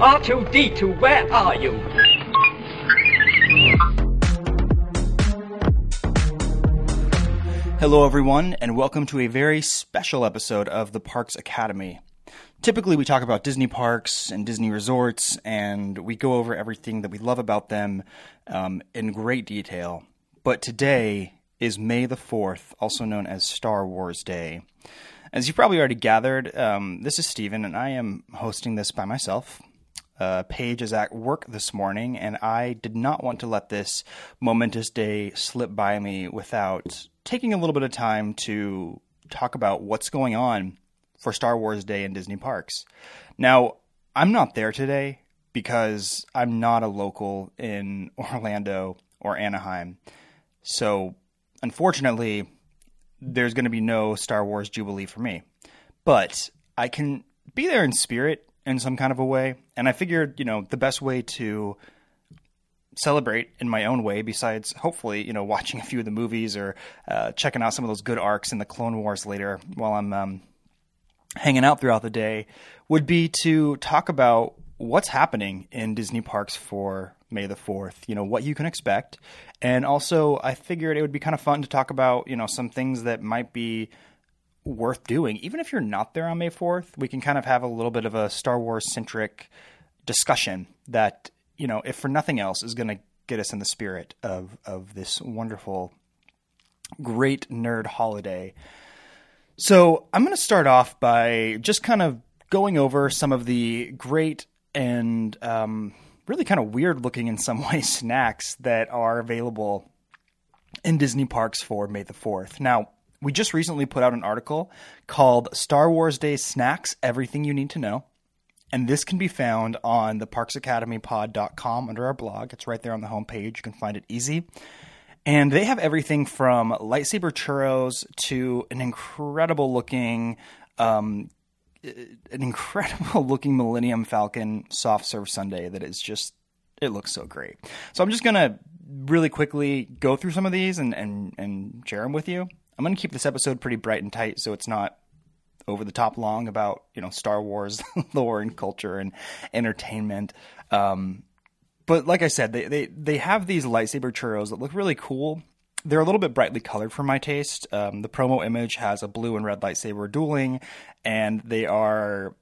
R2D2, where are you? Hello, everyone, and welcome to a very special episode of the Parks Academy. Typically, we talk about Disney parks and Disney resorts, and we go over everything that we love about them um, in great detail. But today is May the 4th, also known as Star Wars Day. As you've probably already gathered, um, this is Steven, and I am hosting this by myself. Uh, Paige is at work this morning, and I did not want to let this momentous day slip by me without taking a little bit of time to talk about what's going on for Star Wars Day in Disney parks. Now, I'm not there today because I'm not a local in Orlando or Anaheim. So, unfortunately, there's going to be no Star Wars Jubilee for me. But I can be there in spirit in some kind of a way. And I figured, you know, the best way to celebrate in my own way, besides hopefully, you know, watching a few of the movies or uh, checking out some of those good arcs in the Clone Wars later while I'm um, hanging out throughout the day, would be to talk about what's happening in Disney parks for May the 4th, you know, what you can expect. And also, I figured it would be kind of fun to talk about, you know, some things that might be worth doing. Even if you're not there on May 4th, we can kind of have a little bit of a Star Wars centric discussion that, you know, if for nothing else, is going to get us in the spirit of, of this wonderful, great nerd holiday. So I'm going to start off by just kind of going over some of the great and um, really kind of weird looking in some ways snacks that are available in Disney parks for May the 4th. Now, we just recently put out an article called Star Wars Day Snacks Everything You Need to Know. And this can be found on the parksacademypod.com under our blog. It's right there on the homepage. You can find it easy. And they have everything from lightsaber churros to an incredible looking, um, an incredible looking Millennium Falcon soft serve sundae that is just, it looks so great. So I'm just going to really quickly go through some of these and, and, and share them with you. I'm going to keep this episode pretty bright and tight so it's not over the top long about you know Star Wars lore and culture and entertainment. Um, but like I said, they, they they have these lightsaber churros that look really cool. They're a little bit brightly colored for my taste. Um, the promo image has a blue and red lightsaber dueling, and they are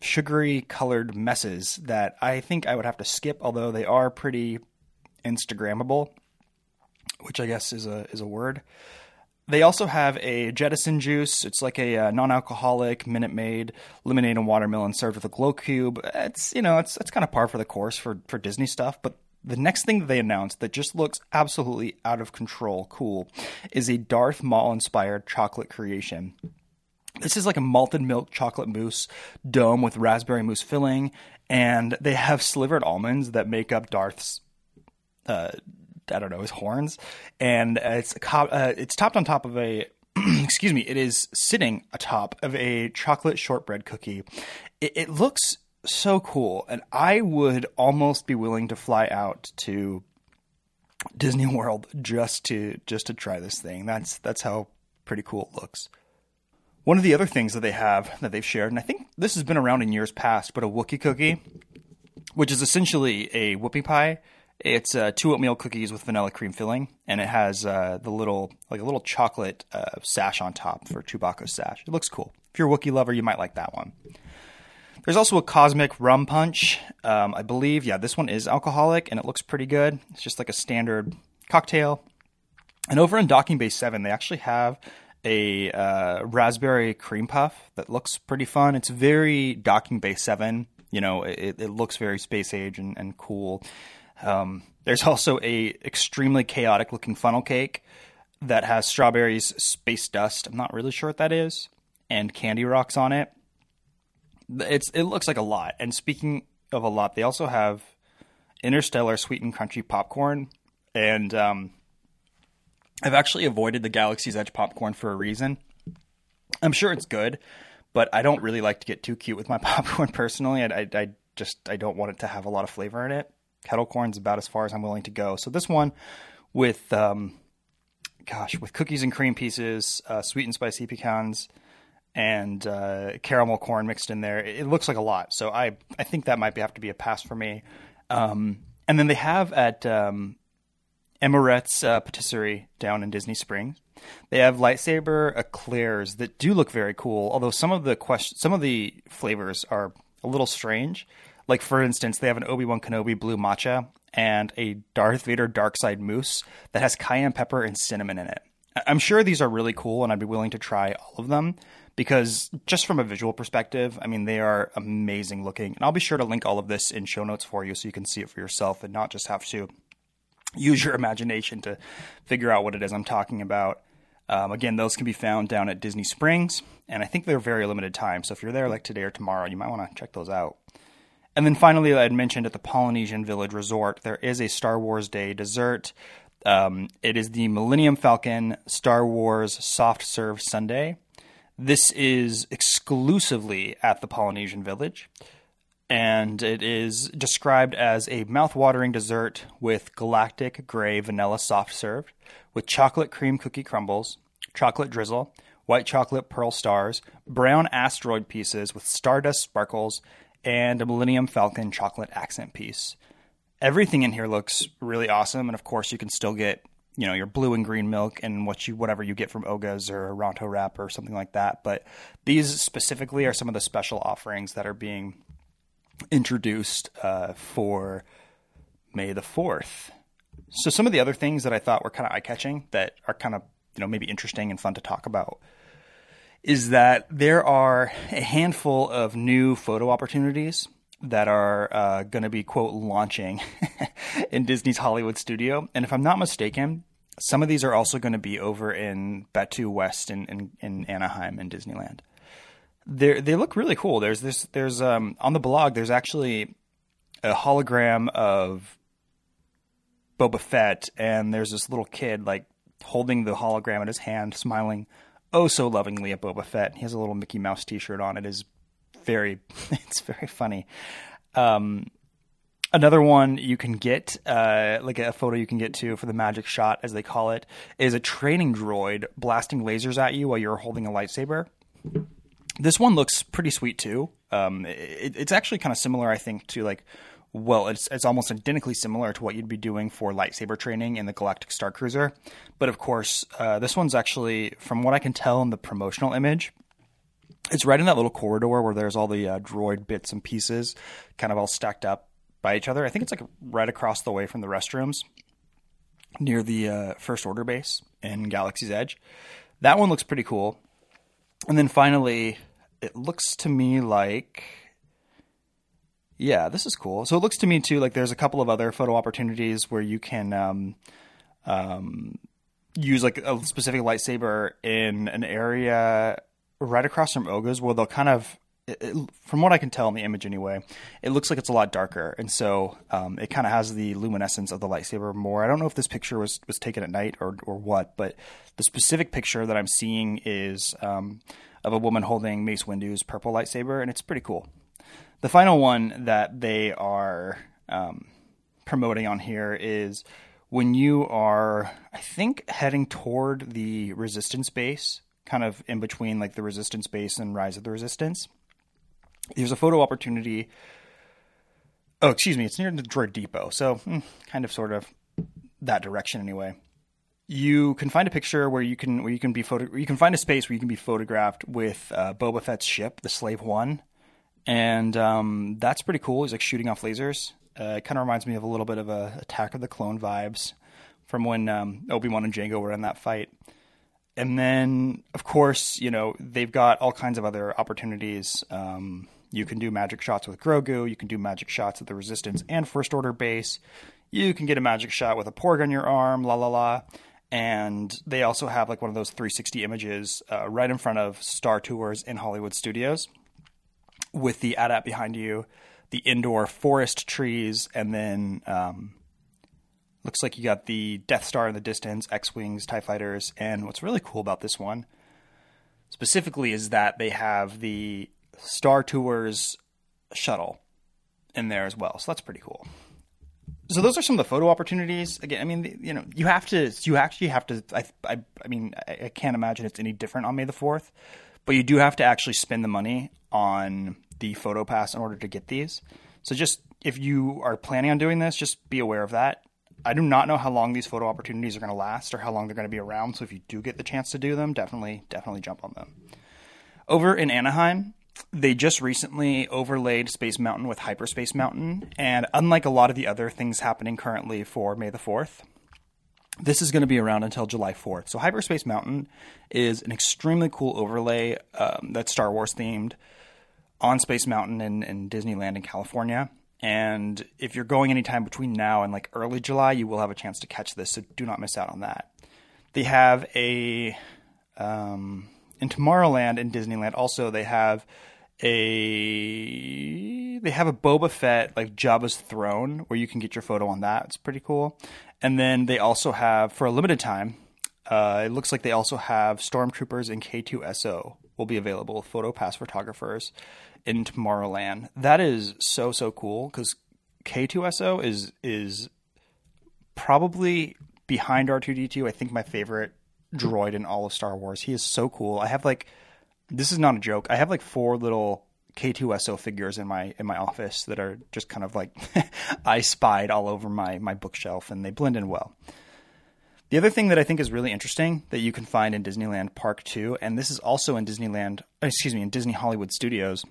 sugary colored messes that I think I would have to skip. Although they are pretty Instagrammable, which I guess is a is a word. They also have a jettison juice. It's like a uh, non-alcoholic Minute Maid lemonade and watermelon served with a glow cube. It's you know it's it's kind of par for the course for for Disney stuff. But the next thing that they announced that just looks absolutely out of control cool is a Darth Maul inspired chocolate creation. This is like a malted milk chocolate mousse dome with raspberry mousse filling, and they have slivered almonds that make up Darth's uh, I don't know his horns, and uh, it's uh, it's topped on top of a excuse me, it is sitting atop of a chocolate shortbread cookie. It, it, looks so cool, and I would almost be willing to fly out to Disney World just to just to try this thing. That's that's how pretty cool it looks. One of the other things that they have that they've shared, and I think this has been around in years past, but a Wookie cookie, which is essentially a whoopie pie it's uh, two oatmeal cookies with vanilla cream filling, and it has uh, the little like a little chocolate uh, sash on top for Chewbacca's sash. It looks cool. If you're a Wookiee lover, you might like that one. There's also a cosmic rum punch. Um, I believe, yeah, this one is alcoholic, and it looks pretty good. It's just like a standard cocktail. And over in Docking Bay Seven, they actually have a uh, raspberry cream puff that looks pretty fun. It's very Docking Bay Seven. You know, it, it looks very space age and, and cool. Um, there's also a extremely chaotic looking funnel cake that has strawberries, space dust. I'm not really sure what that is, and candy rocks on it. It's it looks like a lot. And speaking of a lot, they also have interstellar sweet and crunchy popcorn, and um, I've actually avoided the Galaxy's Edge popcorn for a reason. I'm sure it's good, but I don't really like to get too cute with my popcorn personally. I, I, I just I don't want it to have a lot of flavor in it kettle corn's about as far as I'm willing to go. So this one with, um, gosh, with cookies and cream pieces, uh, sweet and spicy pecans, and uh, caramel corn mixed in there. It looks like a lot, so I I think that might be, have to be a pass for me. Um, and then they have at um, Amorette's uh, Patisserie down in Disney Springs. They have lightsaber eclairs that do look very cool, although some of the question, some of the flavors are a little strange. Like for instance, they have an Obi Wan Kenobi blue matcha and a Darth Vader dark side mousse that has cayenne pepper and cinnamon in it. I'm sure these are really cool, and I'd be willing to try all of them because just from a visual perspective, I mean, they are amazing looking. And I'll be sure to link all of this in show notes for you so you can see it for yourself and not just have to use your imagination to figure out what it is I'm talking about. Um, again, those can be found down at Disney Springs, and I think they're very limited time. So if you're there like today or tomorrow, you might want to check those out. And then finally, I had mentioned at the Polynesian Village Resort, there is a Star Wars Day dessert. Um, it is the Millennium Falcon Star Wars Soft Serve Sundae. This is exclusively at the Polynesian Village, and it is described as a mouth-watering dessert with galactic gray vanilla soft serve, with chocolate cream cookie crumbles, chocolate drizzle, white chocolate pearl stars, brown asteroid pieces with stardust sparkles, and a Millennium Falcon chocolate accent piece. Everything in here looks really awesome, and of course, you can still get you know your blue and green milk and what you whatever you get from Oga's or Ronto Wrap or something like that. But these specifically are some of the special offerings that are being introduced uh, for May the fourth. So some of the other things that I thought were kind of eye catching that are kind of you know maybe interesting and fun to talk about is that there are a handful of new photo opportunities that are uh, going to be quote launching in Disney's Hollywood studio. And if I'm not mistaken, some of these are also going to be over in Batuu West in, in, in Anaheim in Disneyland. They they look really cool. There's this there's um on the blog there's actually a hologram of Boba Fett and there's this little kid like holding the hologram in his hand smiling oh so lovingly at Boba Fett. He has a little Mickey Mouse t-shirt on. It is very it's very funny. Um, another one you can get, uh, like a photo you can get to for the magic shot, as they call it, is a training droid blasting lasers at you while you're holding a lightsaber. This one looks pretty sweet too. Um, it, it's actually kind of similar, I think, to like well, it's it's almost identically similar to what you'd be doing for lightsaber training in the Galactic Star Cruiser. But of course, uh, this one's actually, from what I can tell in the promotional image, it's right in that little corridor where there's all the uh, droid bits and pieces kind of all stacked up by each other. I think it's like right across the way from the restrooms near the uh, First Order base in Galaxy's Edge. That one looks pretty cool. And then finally, it looks to me like. Yeah, this is cool. So it looks to me too like there's a couple of other photo opportunities where you can um, um, use like a specific lightsaber in an area right across from Oga's where they'll kind of it, from what I can tell in the image anyway, it looks like it's a lot darker, and so um, it kind of has the luminescence of the lightsaber more. I don't know if this picture was was taken at night or or what, but the specific picture that I'm seeing is um, of a woman holding Mace Windu's purple lightsaber, and it's pretty cool. The final one that they are um, promoting on here is when you are, I think, heading toward the resistance base kind of in between like the Resistance base and Rise of the Resistance. There's a photo opportunity. Oh, excuse me, it's near the Droid Depot, so mm, kind of sort of that direction anyway. You can find a picture where you can where you can be photo you can find a space where you can be photographed with uh, Boba Fett's ship, the Slave One, and um, that's pretty cool. He's like shooting off lasers. Uh, it kind of reminds me of a little bit of a Attack of the Clone vibes from when um, Obi Wan and Jango were in that fight. And then of course you know they've got all kinds of other opportunities. Um, you can do magic shots with grogu. You can do magic shots at the resistance and first order base. You can get a magic shot with a porg on your arm la la la. And they also have like one of those 360 images uh, right in front of star tours in hollywood studios with the AT-AT behind you the indoor forest trees and then um, Looks like you got the Death Star in the distance, X Wings, TIE Fighters, and what's really cool about this one specifically is that they have the Star Tours shuttle in there as well. So that's pretty cool. So those are some of the photo opportunities. Again, I mean, you know, you have to, you actually have to. I, I, I mean, I, I can't imagine it's any different on May the Fourth, but you do have to actually spend the money on the photo pass in order to get these. So just if you are planning on doing this, just be aware of that. I do not know how long these photo opportunities are going to last or how long they're going to be around. So if you do get the chance to do them, definitely, definitely jump on them. Over in Anaheim, they just recently overlaid Space Mountain with Hyperspace Mountain. And unlike a lot of the other things happening currently for May the 4th, this is going to be around until July 4th. So Hyperspace Mountain is an extremely cool overlay um, that's Star Wars themed on Space Mountain in, in Disneyland in California. And if you're going anytime between now and like early July, you will have a chance to catch this. So do not miss out on that. They have a um, in Tomorrowland in Disneyland. Also, they have a they have a Boba Fett like Jabba's throne where you can get your photo on that. It's pretty cool. And then they also have for a limited time. Uh, it looks like they also have stormtroopers and K2SO will be available. Photo pass photographers in Tomorrowland. That is so so cool because K2SO is is probably behind R2D2. I think my favorite droid in all of Star Wars. He is so cool. I have like this is not a joke. I have like four little K2SO figures in my in my office that are just kind of like I spied all over my my bookshelf and they blend in well. The other thing that I think is really interesting that you can find in Disneyland Park 2 and this is also in Disneyland excuse me in Disney Hollywood Studios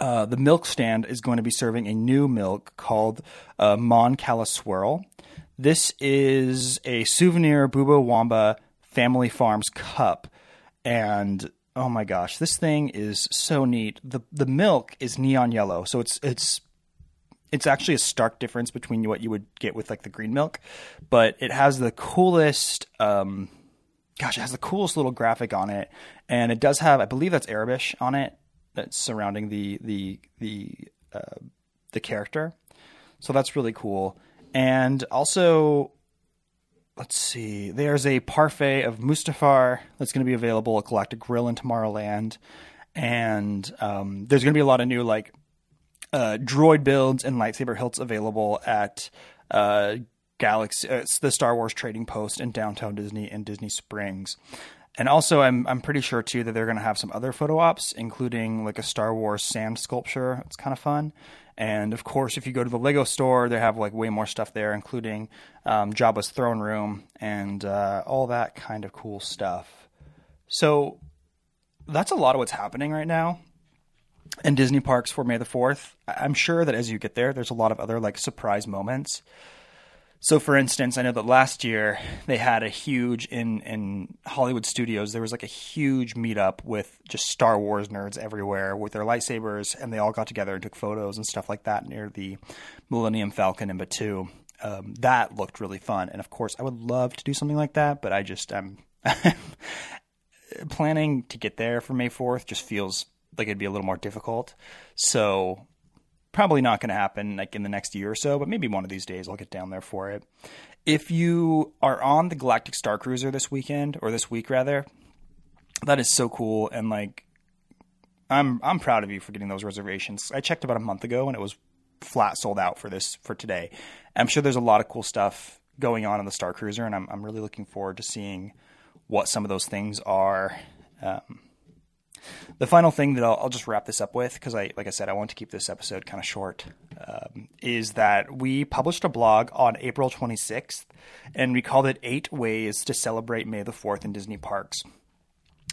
uh, the milk stand is going to be serving a new milk called uh, Mon Cala Swirl. This is a souvenir Bubo Wamba Family Farms cup, and oh my gosh, this thing is so neat. the The milk is neon yellow, so it's it's it's actually a stark difference between what you would get with like the green milk, but it has the coolest. Um, gosh, it has the coolest little graphic on it, and it does have, I believe that's Aurebesh on it, surrounding the the the uh, the character. So that's really cool. And also, let's see, there's a parfait of Mustafar that's going to be available at Galactic Grill in Tomorrowland, and um, there's going to be a lot of new like uh, droid builds and lightsaber hilts available at uh, Galaxy, uh, the Star Wars Trading Post in downtown Disney and Disney Springs. And also, I'm I'm pretty sure too that they're going to have some other photo ops, including like a Star Wars sand sculpture. It's kind of fun. And of course, if you go to the Lego store, they have like way more stuff there, including um, Jabba's throne room and uh, all that kind of cool stuff. So that's a lot of what's happening right now in Disney parks for May the Fourth. I'm sure that as you get there, there's a lot of other like surprise moments. So, for instance, I know that last year they had a huge in in Hollywood studios. There was like a huge meetup with just Star Wars nerds everywhere with their lightsabers, and they all got together and took photos and stuff like that near the Millennium Falcon in Batuu. Um, that looked really fun, and of course, I would love to do something like that, but I just am planning to get there for May Fourth. Just feels like it'd be a little more difficult. So probably not going to happen like in the next year or so, but maybe one of these days I'll get down there for it. If you are on the Galactic Star Cruiser this weekend or this week rather, that is so cool and like I'm I'm proud of you for getting those reservations. I checked about a month ago and it was flat sold out for this for today. I'm sure there's a lot of cool stuff going on in the Star Cruiser and I'm I'm really looking forward to seeing what some of those things are. Um, the final thing that I'll, I'll just wrap this up with, because I, like I said, I want to keep this episode kind of short, um, is that we published a blog on April 26th, and we called it Eight Ways to Celebrate May the 4th in Disney Parks.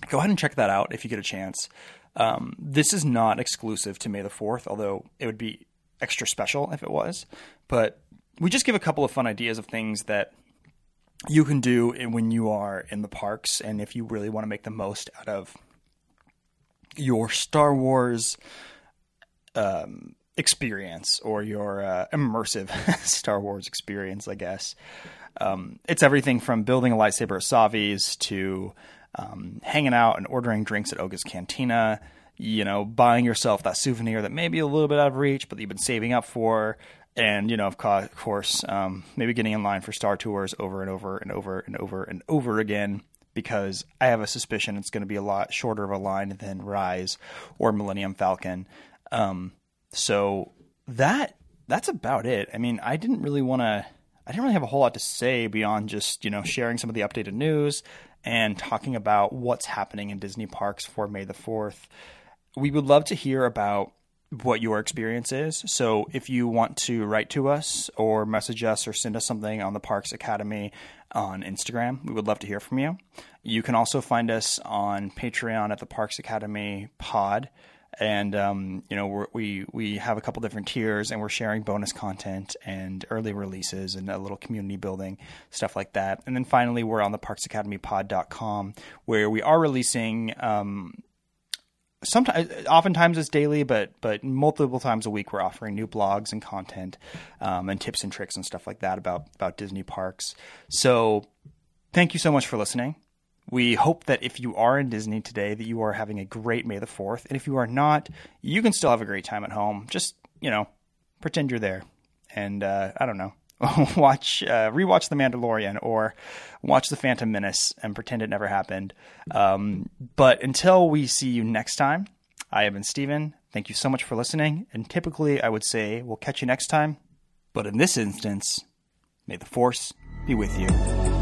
Go ahead and check that out if you get a chance. Um, this is not exclusive to May the 4th, although it would be extra special if it was. But we just give a couple of fun ideas of things that you can do when you are in the parks, and if you really want to make the most out of your Star Wars um, experience or your uh, immersive Star Wars experience, I guess. Um, it's everything from building a lightsaber at Savi's to um, hanging out and ordering drinks at Oga's Cantina. You know, buying yourself that souvenir that may be a little bit out of reach, but you've been saving up for, and you know, of course, um, maybe getting in line for Star Tours over and over and over and over and over again because I have a suspicion it's going to be a lot shorter of a line than Rise or Millennium Falcon. Um, so that that's about it. I mean, I didn't really want to. I didn't really have a whole lot to say beyond just you know sharing some of the updated news and talking about what's happening in Disney parks for May the 4th. We would love to hear about what your experience is. So if you want to write to us or message us or send us something on the Parks Academy on Instagram, we would love to hear from you. You can also find us on Patreon at the Parks Academy Pod. And um, you know we we have a couple different tiers, and we're sharing bonus content and early releases and a little community building stuff like that. And then finally, we're on the ParksAcademyPod.com, where we are releasing um, sometimes oftentimes it's daily but but multiple times a week we're offering new blogs and content um, and tips and tricks and stuff like that about about disney parks. So thank you so much for listening. We hope that if you are in disney today that you are having a great may the 4th and if you are not you can still have a great time at home. Just you know pretend you're there. And uh, i don't know watch uh, rewatch The Mandalorian or watch The Phantom Menace and pretend it never happened. Um, but until we see you next time, I have been Steven. Thank you so much for listening. And typically, I would say we'll catch you next time. But in this instance, may the Force be with you.